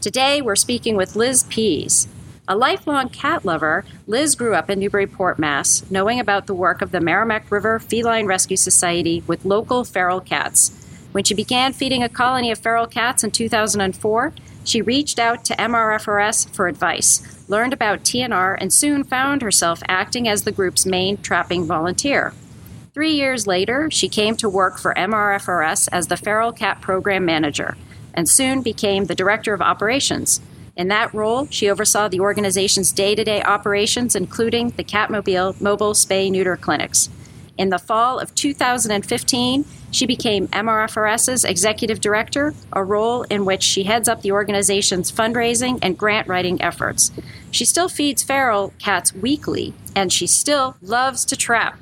Today, we're speaking with Liz Pease. A lifelong cat lover, Liz grew up in Newburyport, Mass., knowing about the work of the Merrimack River Feline Rescue Society with local feral cats. When she began feeding a colony of feral cats in 2004, she reached out to MRFRS for advice, learned about TNR, and soon found herself acting as the group's main trapping volunteer. Three years later, she came to work for MRFRS as the Feral Cat Program Manager and soon became the Director of Operations. In that role, she oversaw the organization's day to day operations, including the Catmobile mobile spay neuter clinics. In the fall of 2015, she became MRFRS's Executive Director, a role in which she heads up the organization's fundraising and grant writing efforts. She still feeds feral cats weekly, and she still loves to trap.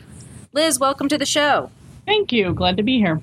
Liz, welcome to the show. Thank you. Glad to be here.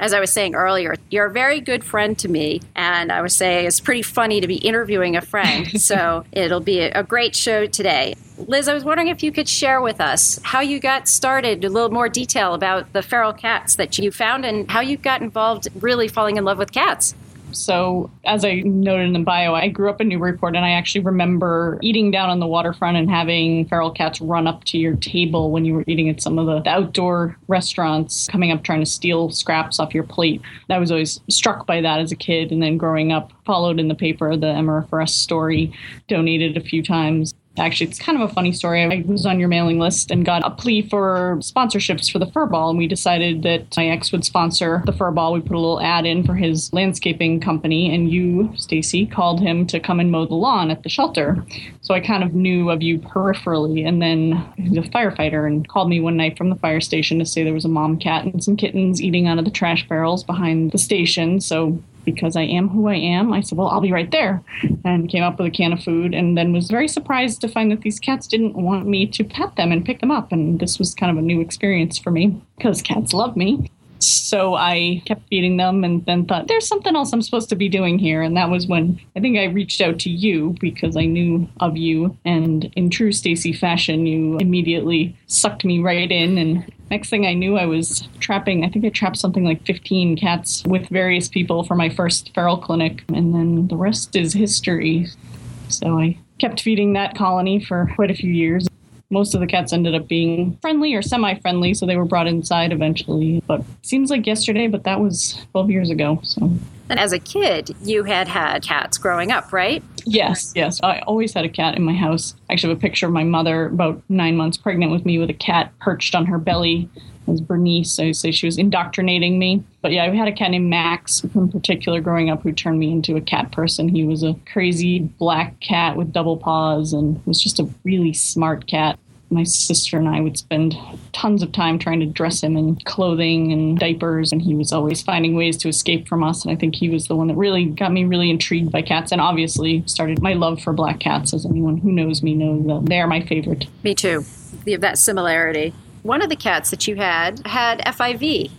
As I was saying earlier, you're a very good friend to me, and I was saying it's pretty funny to be interviewing a friend. so it'll be a great show today. Liz, I was wondering if you could share with us how you got started, a little more detail about the feral cats that you found, and how you got involved really falling in love with cats. So, as I noted in the bio, I grew up in Newburyport, and I actually remember eating down on the waterfront and having feral cats run up to your table when you were eating at some of the outdoor restaurants, coming up trying to steal scraps off your plate. I was always struck by that as a kid, and then growing up, followed in the paper the MRFRS story, donated a few times. Actually, it's kind of a funny story. I was on your mailing list and got a plea for sponsorships for the fur ball, and we decided that my ex would sponsor the fur ball. We put a little ad in for his landscaping company, and you, Stacy, called him to come and mow the lawn at the shelter. So I kind of knew of you peripherally, and then he's a firefighter and called me one night from the fire station to say there was a mom cat and some kittens eating out of the trash barrels behind the station. So because I am who I am, I said, Well, I'll be right there. And came up with a can of food and then was very surprised to find that these cats didn't want me to pet them and pick them up. And this was kind of a new experience for me because cats love me. So I kept feeding them and then thought, there's something else I'm supposed to be doing here. And that was when I think I reached out to you because I knew of you. And in true Stacy fashion, you immediately sucked me right in. And next thing I knew, I was trapping, I think I trapped something like 15 cats with various people for my first feral clinic. And then the rest is history. So I kept feeding that colony for quite a few years most of the cats ended up being friendly or semi-friendly, so they were brought inside eventually. But seems like yesterday, but that was 12 years ago. So. And as a kid, you had had cats growing up, right? Yes, yes. I always had a cat in my house. I actually have a picture of my mother about nine months pregnant with me with a cat perched on her belly. It was Bernice. I say she was indoctrinating me. But yeah, I had a cat named Max in particular growing up who turned me into a cat person. He was a crazy black cat with double paws and was just a really smart cat my sister and I would spend tons of time trying to dress him in clothing and diapers, and he was always finding ways to escape from us. And I think he was the one that really got me really intrigued by cats, and obviously started my love for black cats. As anyone who knows me knows that they are my favorite. Me too. We have that similarity. One of the cats that you had had FIV.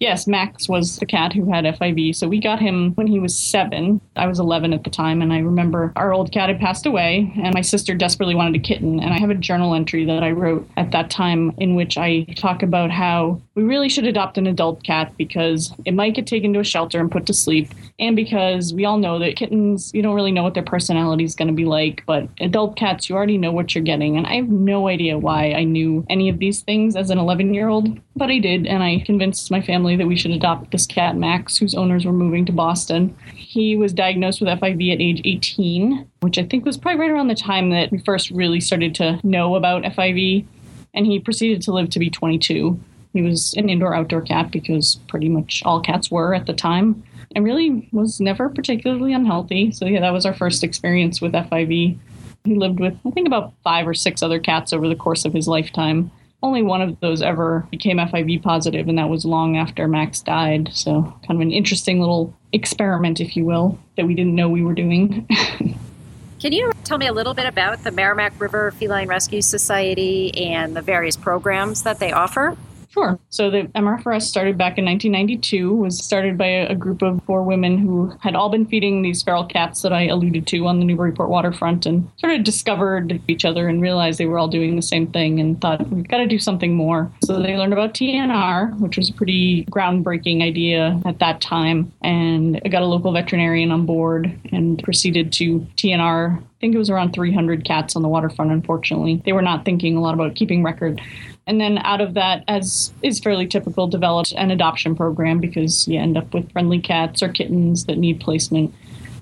Yes, Max was the cat who had FIV. So we got him when he was seven. I was 11 at the time. And I remember our old cat had passed away, and my sister desperately wanted a kitten. And I have a journal entry that I wrote at that time in which I talk about how we really should adopt an adult cat because it might get taken to a shelter and put to sleep. And because we all know that kittens, you don't really know what their personality is going to be like. But adult cats, you already know what you're getting. And I have no idea why I knew any of these things as an 11 year old, but I did. And I convinced my family that we should adopt this cat, Max, whose owners were moving to Boston. He was diagnosed with FIV at age 18, which I think was probably right around the time that we first really started to know about FIV. And he proceeded to live to be 22. He was an indoor outdoor cat because pretty much all cats were at the time and really was never particularly unhealthy. So, yeah, that was our first experience with FIV. He lived with, I think, about five or six other cats over the course of his lifetime only one of those ever became FIV positive, and that was long after Max died. So, kind of an interesting little experiment, if you will, that we didn't know we were doing. Can you tell me a little bit about the Merrimack River Feline Rescue Society and the various programs that they offer? Sure. So the MRFRS started back in 1992, was started by a, group of four women who had all been feeding these feral cats that I alluded to on the Newburyport waterfront and sort of discovered each other and realized they were all doing the same thing and thought, we've got to do something more. So they learned about TNR, which was a pretty groundbreaking idea at that time, and got a local veterinarian on board and proceeded to TNR I think it was around 300 cats on the waterfront, unfortunately. They were not thinking a lot about keeping record. And then out of that, as is fairly typical, developed an adoption program because you end up with friendly cats or kittens that need placement.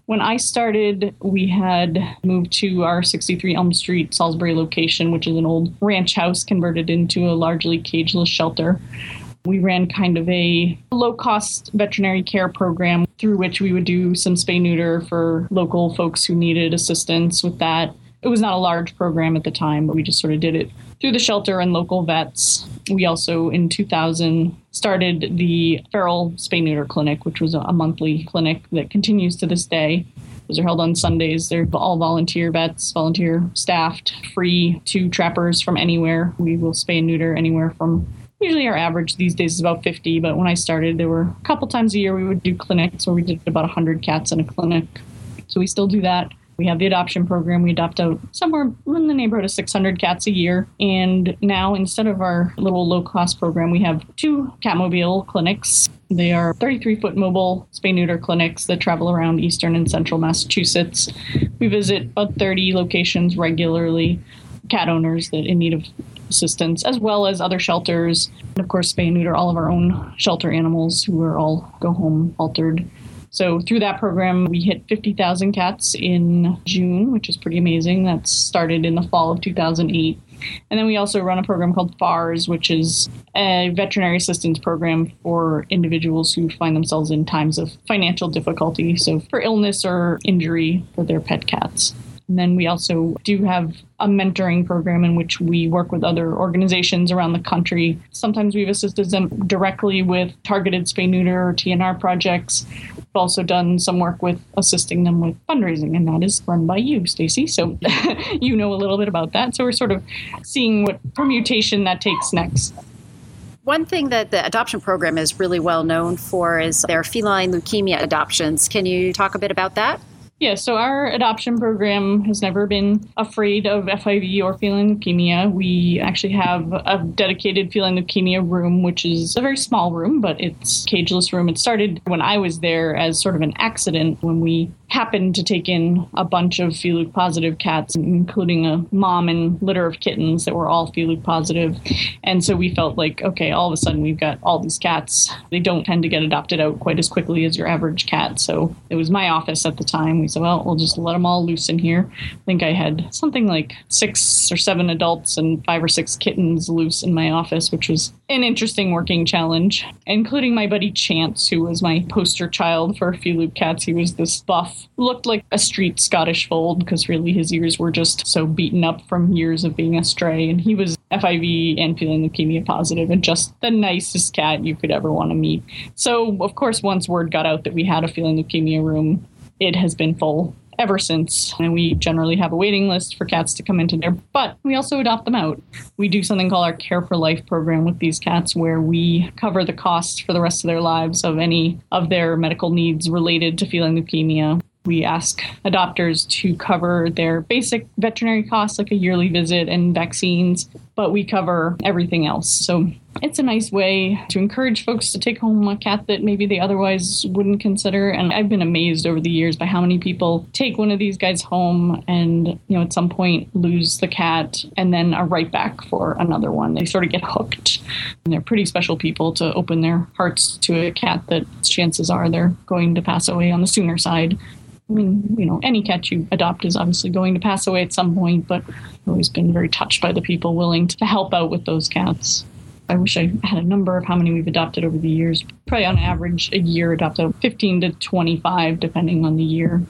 When I started, we had moved to our 63 Elm Street Salisbury location, which is an old ranch house converted into a largely cageless shelter. We ran kind of a low cost veterinary care program through which we would do some spay neuter for local folks who needed assistance with that. It was not a large program at the time, but we just sort of did it through the shelter and local vets. We also, in 2000, started the Feral Spay Neuter Clinic, which was a monthly clinic that continues to this day. Those are held on Sundays. They're all volunteer vets, volunteer staffed, free to trappers from anywhere. We will spay and neuter anywhere from usually our average these days is about 50 but when i started there were a couple times a year we would do clinics where we did about 100 cats in a clinic so we still do that we have the adoption program. We adopt out somewhere in the neighborhood of 600 cats a year. And now, instead of our little low cost program, we have two Catmobile clinics. They are 33 foot mobile spay neuter clinics that travel around eastern and central Massachusetts. We visit about 30 locations regularly, cat owners that in need of assistance, as well as other shelters. And of course, spay and neuter all of our own shelter animals who are all go home altered so through that program, we hit 50,000 cats in June, which is pretty amazing. That started in the fall of 2008. And then we also run a program called FARS, which is a veterinary assistance program for individuals who find themselves in times of financial difficulty. So for illness or injury for their pet cats. And then we also do have a mentoring program in which we work with other organizations around the country. Sometimes we've assisted them directly with targeted spay neuter or TNR projects. Also done some work with assisting them with fundraising, and that is run by you, Stacy. So you know a little bit about that. So we're sort of seeing what permutation that takes next. One thing that the adoption program is really well known for is their feline leukemia adoptions. Can you talk a bit about that? Yeah, so our adoption program has never been afraid of FIV or feline leukemia. We actually have a dedicated feline leukemia room, which is a very small room, but it's cageless room. It started when I was there as sort of an accident when we happened to take in a bunch of Feluke positive cats, including a mom and litter of kittens that were all Feluke positive. And so we felt like, okay, all of a sudden we've got all these cats. They don't tend to get adopted out quite as quickly as your average cat. So it was my office at the time. We said, well, we'll just let them all loose in here. I think I had something like six or seven adults and five or six kittens loose in my office, which was an interesting working challenge, including my buddy Chance, who was my poster child for Feluke cats. He was this buff looked like a street Scottish fold because really his ears were just so beaten up from years of being a stray. And he was FIV and feline leukemia positive and just the nicest cat you could ever want to meet. So, of course, once word got out that we had a feline leukemia room, it has been full ever since. And we generally have a waiting list for cats to come into there, but we also adopt them out. We do something called our Care for Life program with these cats where we cover the costs for the rest of their lives of any of their medical needs related to feline leukemia. We ask adopters to cover their basic veterinary costs, like a yearly visit and vaccines, but we cover everything else. So it's a nice way to encourage folks to take home a cat that maybe they otherwise wouldn't consider. And I've been amazed over the years by how many people take one of these guys home and, you know, at some point lose the cat and then are right back for another one. They sort of get hooked. And they're pretty special people to open their hearts to a cat that chances are they're going to pass away on the sooner side. I mean, you know, any cat you adopt is obviously going to pass away at some point, but I've always been very touched by the people willing to help out with those cats. I wish I had a number of how many we've adopted over the years. Probably on average, a year adopt 15 to 25, depending on the year.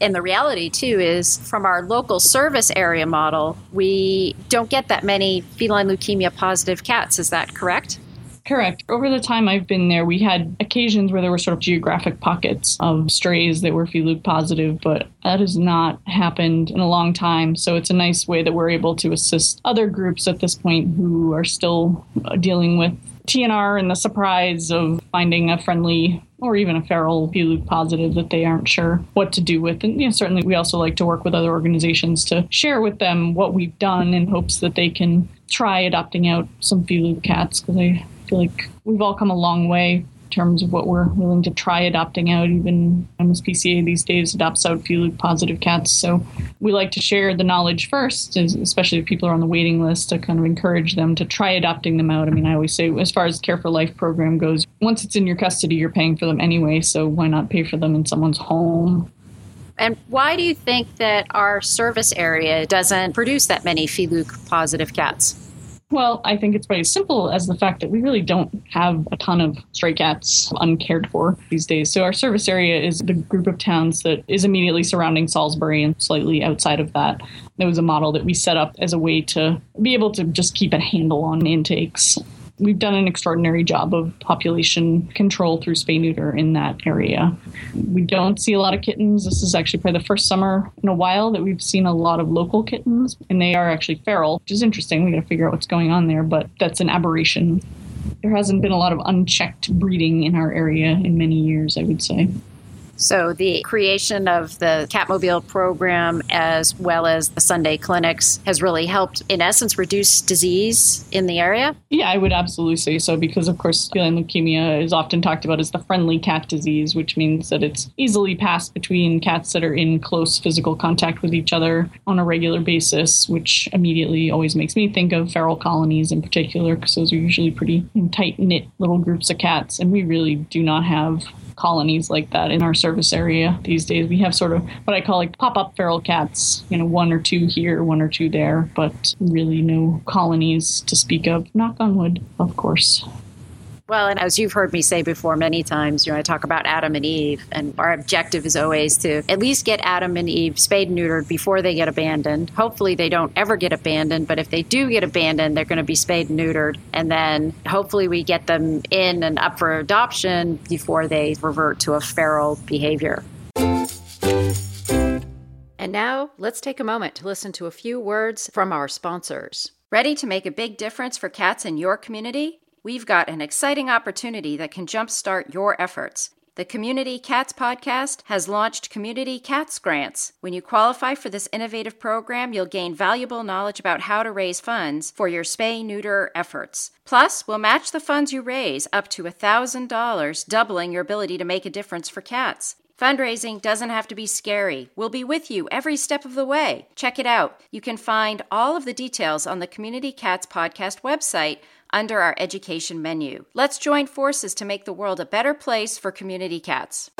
And the reality, too, is from our local service area model, we don't get that many feline leukemia positive cats. Is that correct? Correct. Over the time I've been there, we had occasions where there were sort of geographic pockets of strays that were FELUC positive, but that has not happened in a long time. So it's a nice way that we're able to assist other groups at this point who are still uh, dealing with TNR and the surprise of finding a friendly or even a feral FELUC positive that they aren't sure what to do with. And you know, certainly we also like to work with other organizations to share with them what we've done in hopes that they can try adopting out some FELUC cats because I feel like we've all come a long way in terms of what we're willing to try adopting out. Even MSPCA these days adopts out FELUC positive cats. So we like to share the knowledge first, especially if people are on the waiting list, to kind of encourage them to try adopting them out. I mean, I always say, as far as Care for Life program goes, once it's in your custody, you're paying for them anyway. So why not pay for them in someone's home? And why do you think that our service area doesn't produce that many FELUC positive cats? Well, I think it's very simple as the fact that we really don't have a ton of stray cats uncared for these days. So our service area is the group of towns that is immediately surrounding Salisbury and slightly outside of that. There was a model that we set up as a way to be able to just keep a handle on intakes we've done an extraordinary job of population control through spay neuter in that area. We don't see a lot of kittens. This is actually probably the first summer in a while that we've seen a lot of local kittens, and they are actually feral, which is interesting. We got to figure out what's going on there, but that's an aberration. There hasn't been a lot of unchecked breeding in our area in many years, I would say. So the creation of the Catmobile program as well as the Sunday clinics has really helped, in essence, reduce disease in the area? Yeah, I would absolutely say so because, of course, feline leukemia is often talked about as the friendly cat disease, which means that it's easily passed between cats that are in close physical contact with each other on a regular basis, which immediately always makes me think of feral colonies in particular because those are usually pretty tight knit little groups of cats. And we really do not have colonies like that in our service area these days. We have sort of what I call like pop up feral cats, you know, one or two here, one or two there, but really no colonies to speak of. Knock on wood, of course. Well, and as you've heard me say before many times, you know, I talk about Adam and Eve, and our objective is always to at least get Adam and Eve spayed and neutered before they get abandoned. Hopefully, they don't ever get abandoned, but if they do get abandoned, they're going to be spayed and neutered. And then hopefully, we get them in and up for adoption before they revert to a feral behavior. And now, let's take a moment to listen to a few words from our sponsors. Ready to make a big difference for cats in your community? We've got an exciting opportunity that can jumpstart your efforts. The Community Cats Podcast has launched Community Cats Grants. When you qualify for this innovative program, you'll gain valuable knowledge about how to raise funds for your spay neuter efforts. Plus, we'll match the funds you raise up to $1,000, doubling your ability to make a difference for cats. Fundraising doesn't have to be scary. We'll be with you every step of the way. Check it out. You can find all of the details on the Community Cats Podcast website under our education menu. Let's join forces to make the world a better place for community cats.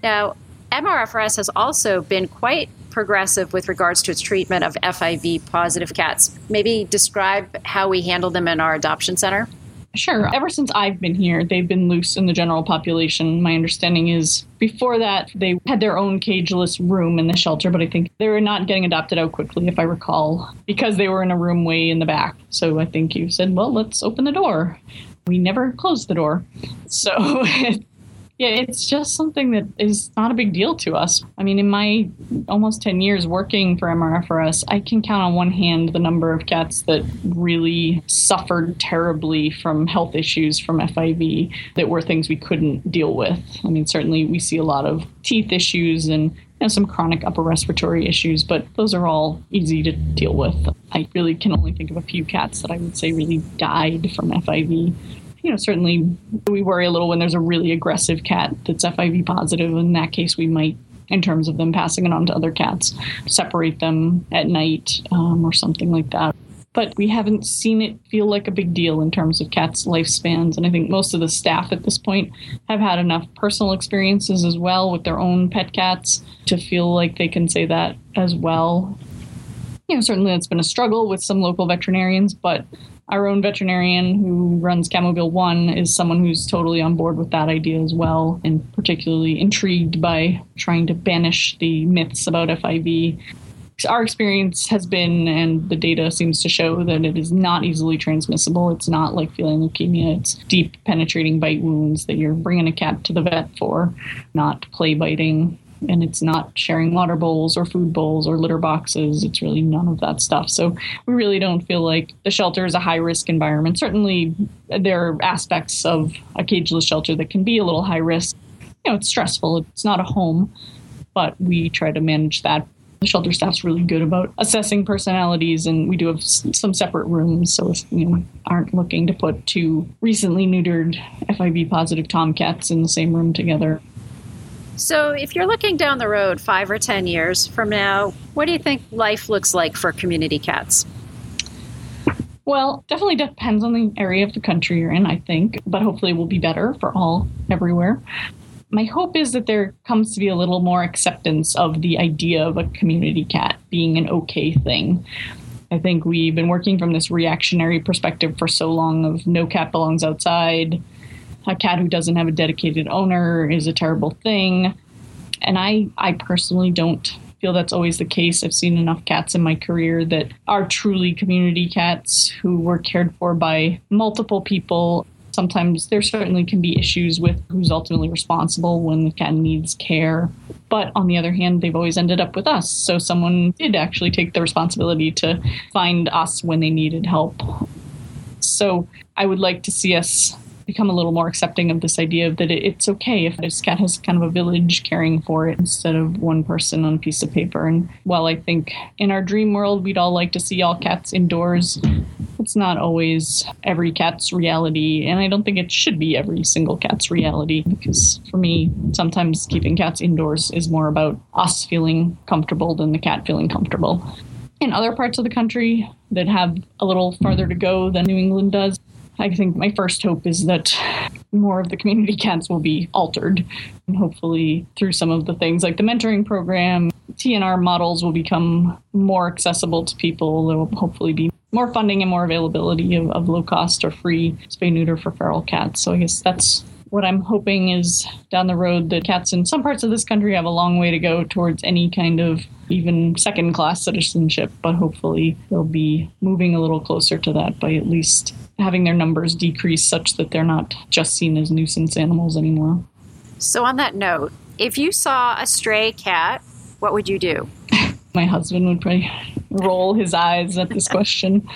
Now, MRFRS has also been quite progressive with regards to its treatment of FIV positive cats. Maybe describe how we handle them in our adoption center. Sure. Ever since I've been here, they've been loose in the general population. My understanding is before that, they had their own cageless room in the shelter, but I think they were not getting adopted out quickly, if I recall, because they were in a room way in the back. So I think you said, well, let's open the door. We never closed the door. So Yeah, it's just something that is not a big deal to us. I mean, in my almost 10 years working for MRFRS, I can count on one hand the number of cats that really suffered terribly from health issues from FIV that were things we couldn't deal with. I mean, certainly we see a lot of teeth issues and you some chronic upper respiratory issues, but those are all easy to deal with. I really can only think of a few cats that I would say really died from FIV you know, certainly we worry a little when there's a really aggressive cat that's FIV positive. In that case, we might, in terms of them passing it on to other cats, separate them at night um, or something like that. But we haven't seen it feel like a big deal in terms of cats' lifespans. And I think most of the staff at this point have had enough personal experiences as well with their own pet cats to feel like they can say that as well. You know, certainly it's been a struggle with some local veterinarians, but our own veterinarian who runs Catmobile One is someone who's totally on board with that idea as well, and particularly intrigued by trying to banish the myths about FIV. our experience has been, and the data seems to show that it is not easily transmissible. It's not like feline leukemia. It's deep penetrating bite wounds that you're bringing a cat to the vet for, not play biting. And it's not sharing water bowls or food bowls or litter boxes. It's really none of that stuff. So we really don't feel like the shelter is a high risk environment. Certainly, there are aspects of a cageless shelter that can be a little high risk. You know, it's stressful. It's not a home, but we try to manage that the shelter staff's really good about assessing personalities, and we do have some separate rooms. So if you aren't looking to put two recently neutered FIV positive tomcats in the same room together. So, if you're looking down the road five or 10 years from now, what do you think life looks like for community cats? Well, definitely depends on the area of the country you're in, I think, but hopefully it will be better for all everywhere my hope is that there comes to be a little more acceptance of the idea of a community cat being an okay thing. I think we've been working from this reactionary perspective for so long of no cat belongs outside. A cat who doesn't have a dedicated owner is a terrible thing. And I I personally don't feel that's always the case. I've seen enough cats in my career that are truly community cats who were cared for by multiple people sometimes there certainly can be issues with who's ultimately responsible when the cat needs care. But on the other hand, they've always ended up with us. So someone did actually take the responsibility to find us when they needed help. So I would like to see us become a little more accepting of this idea that it's okay if this cat has kind of a village caring for it instead of one person on a piece of paper. And while I think in our dream world we'd all like to see all cats indoors, it's not always every cat's reality. And I don't think it should be every single cat's reality because for me, sometimes keeping cats indoors is more about us feeling comfortable than the cat feeling comfortable. In other parts of the country that have a little farther to go than New England does, I think my first hope is that more of the community cats will be altered. And hopefully, through some of the things like the mentoring program, TNR models will become more accessible to people. There will hopefully be more funding and more availability of, of low cost or free spay neuter for feral cats. So I guess that's what I'm hoping is down the road that cats in some parts of this country have a long way to go towards any kind of even second class citizenship, but hopefully they'll be moving a little closer to that by at least having their numbers decrease such that they're not just seen as nuisance animals anymore. So, on that note, if you saw a stray cat, what would you do? My husband would probably roll his eyes at this question.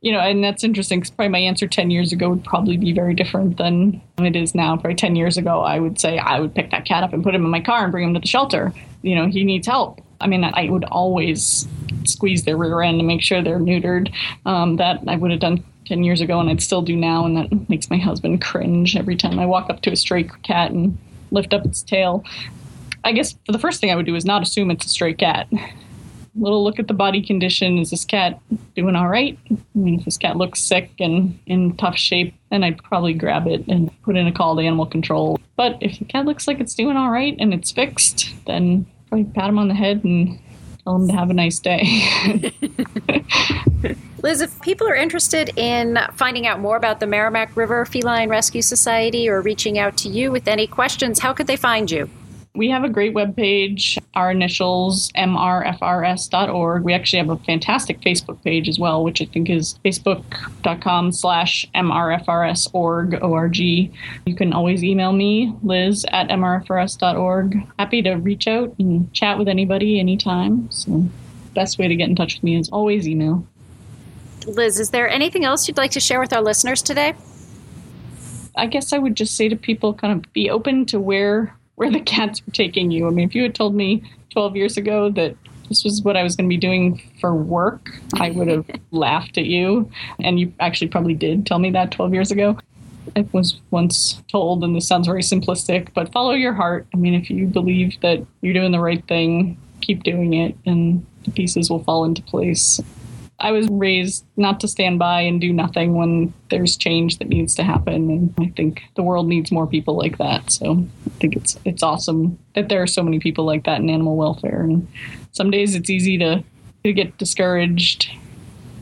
You know, and that's interesting because probably my answer 10 years ago would probably be very different than it is now. Probably 10 years ago, I would say I would pick that cat up and put him in my car and bring him to the shelter. You know, he needs help. I mean, I would always squeeze their rear end to make sure they're neutered. Um, that I would have done 10 years ago and I'd still do now. And that makes my husband cringe every time I walk up to a stray cat and lift up its tail. I guess the first thing I would do is not assume it's a stray cat. Little look at the body condition. Is this cat doing all right? I mean, if this cat looks sick and in tough shape, then I'd probably grab it and put in a call to animal control. But if the cat looks like it's doing all right and it's fixed, then probably pat him on the head and tell him to have a nice day. Liz, if people are interested in finding out more about the Merrimack River Feline Rescue Society or reaching out to you with any questions, how could they find you? We have a great webpage, our initials, mrfrs.org. We actually have a fantastic Facebook page as well, which I think is facebook.com slash mrfrs.org. O-R-G. You can always email me, liz at mrfrs.org. Happy to reach out and chat with anybody anytime. So best way to get in touch with me is always email. Liz, is there anything else you'd like to share with our listeners today? I guess I would just say to people kind of be open to where where the cats were taking you. I mean, if you had told me 12 years ago that this was what I was going to be doing for work, I would have laughed at you. And you actually probably did tell me that 12 years ago. I was once told, and this sounds very simplistic, but follow your heart. I mean, if you believe that you're doing the right thing, keep doing it, and the pieces will fall into place. I was raised not to stand by and do nothing when there's change that needs to happen, and I think the world needs more people like that. So I think it's it's awesome that there are so many people like that in animal welfare. And some days it's easy to to get discouraged,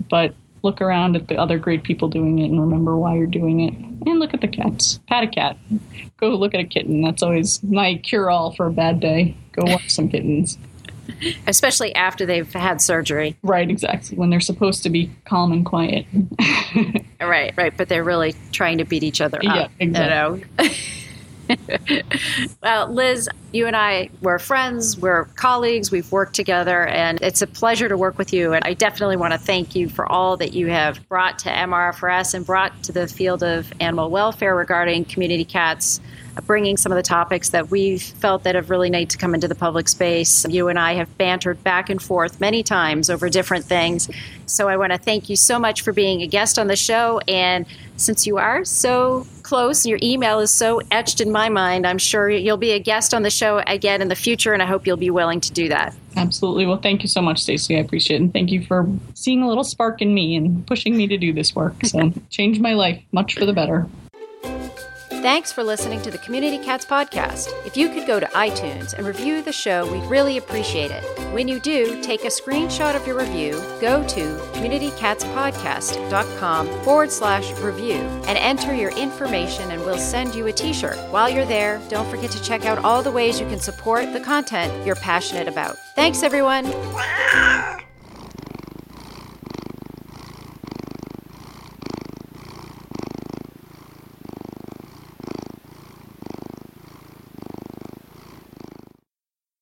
but look around at the other great people doing it and remember why you're doing it. And look at the cats. Pat a cat. Go look at a kitten. That's always my cure all for a bad day. Go watch some kittens. especially after they've had surgery. Right, exactly. When they're supposed to be calm and quiet. right, right. But they're really trying to beat each other up. Yeah, exactly. You know? well, Liz, you and I were friends, we're colleagues, we've worked together, and it's a pleasure to work with you. And I definitely want to thank you for all that you have brought to MRFRS and brought to the field of animal welfare regarding community cats bringing some of the topics that we've felt that have really need to come into the public space. You and I have bantered back and forth many times over different things. So I want to thank you so much for being a guest on the show. And since you are so close, your email is so etched in my mind, I'm sure you'll be a guest on the show again in the future, and I hope you'll be willing to do that. Absolutely. Well, thank you so much, Stacy. I appreciate it. And thank you for seeing a little spark in me and pushing me to do this work. So, changed my life much for the better. Thanks for listening to the Community Cats podcast. If you could go to iTunes and review the show, we'd really appreciate it. When you do, take a screenshot of your review, go to communitycatspodcast.com forward slash review and enter your information, and we'll send you a t shirt. While you're there, don't forget to check out all the ways you can support the content you're passionate about. Thanks, everyone.